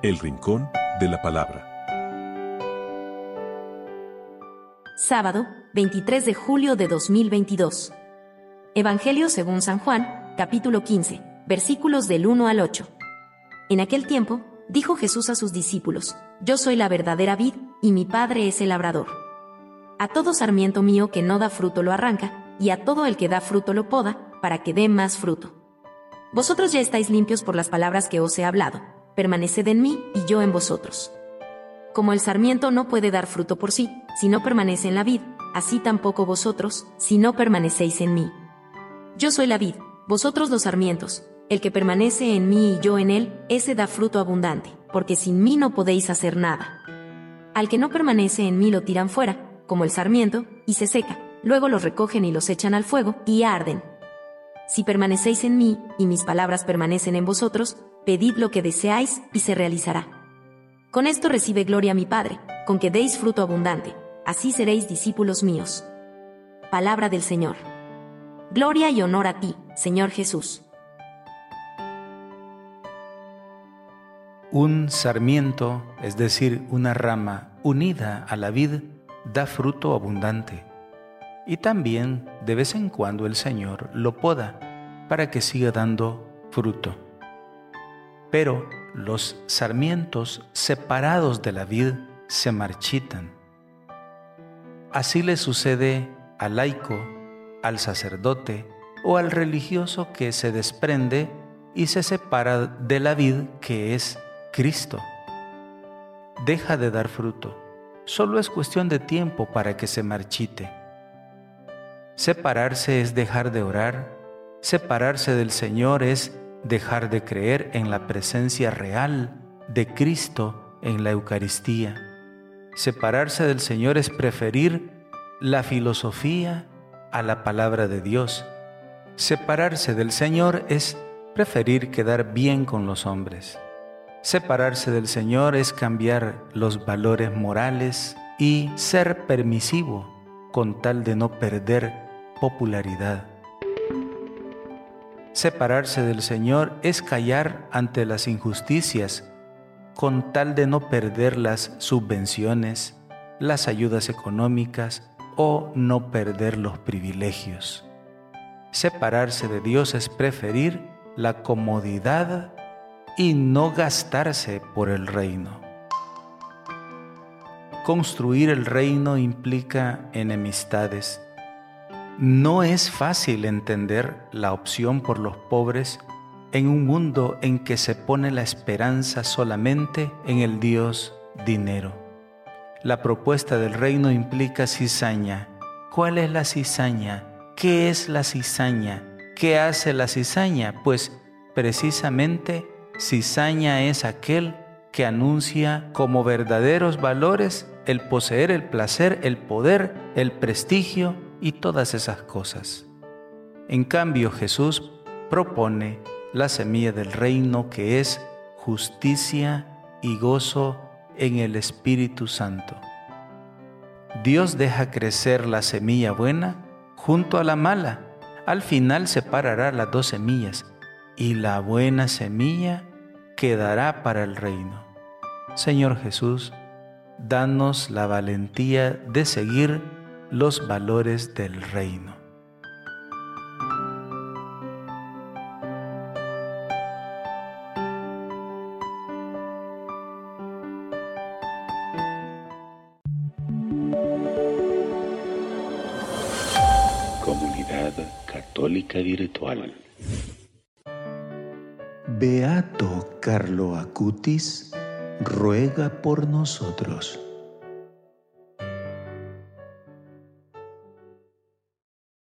El Rincón de la Palabra. Sábado, 23 de julio de 2022. Evangelio según San Juan, capítulo 15, versículos del 1 al 8. En aquel tiempo, dijo Jesús a sus discípulos, Yo soy la verdadera vid, y mi Padre es el labrador. A todo sarmiento mío que no da fruto lo arranca, y a todo el que da fruto lo poda, para que dé más fruto. Vosotros ya estáis limpios por las palabras que os he hablado, permaneced en mí y yo en vosotros. Como el sarmiento no puede dar fruto por sí, si no permanece en la vid, así tampoco vosotros, si no permanecéis en mí. Yo soy la vid, vosotros los sarmientos, el que permanece en mí y yo en él, ese da fruto abundante, porque sin mí no podéis hacer nada. Al que no permanece en mí lo tiran fuera, como el sarmiento, y se seca, luego los recogen y los echan al fuego, y arden. Si permanecéis en mí, y mis palabras permanecen en vosotros, pedid lo que deseáis, y se realizará. Con esto recibe gloria mi Padre, con que deis fruto abundante, así seréis discípulos míos. Palabra del Señor. Gloria y honor a ti, Señor Jesús. Un sarmiento, es decir, una rama unida a la vid, da fruto abundante. Y también de vez en cuando el Señor lo poda para que siga dando fruto. Pero los sarmientos separados de la vid se marchitan. Así le sucede al laico, al sacerdote o al religioso que se desprende y se separa de la vid que es Cristo. Deja de dar fruto. Solo es cuestión de tiempo para que se marchite. Separarse es dejar de orar. Separarse del Señor es dejar de creer en la presencia real de Cristo en la Eucaristía. Separarse del Señor es preferir la filosofía a la palabra de Dios. Separarse del Señor es preferir quedar bien con los hombres. Separarse del Señor es cambiar los valores morales y ser permisivo con tal de no perder popularidad. Separarse del Señor es callar ante las injusticias con tal de no perder las subvenciones, las ayudas económicas o no perder los privilegios. Separarse de Dios es preferir la comodidad y no gastarse por el reino. Construir el reino implica enemistades. No es fácil entender la opción por los pobres en un mundo en que se pone la esperanza solamente en el Dios dinero. La propuesta del reino implica cizaña. ¿Cuál es la cizaña? ¿Qué es la cizaña? ¿Qué hace la cizaña? Pues precisamente Cizaña es aquel que anuncia como verdaderos valores el poseer el placer, el poder, el prestigio y todas esas cosas. En cambio Jesús propone la semilla del reino que es justicia y gozo en el Espíritu Santo. Dios deja crecer la semilla buena junto a la mala. Al final separará las dos semillas y la buena semilla quedará para el reino. Señor Jesús, danos la valentía de seguir los valores del reino. Comunidad Católica Virtual. Beato Carlo Acutis, ruega por nosotros.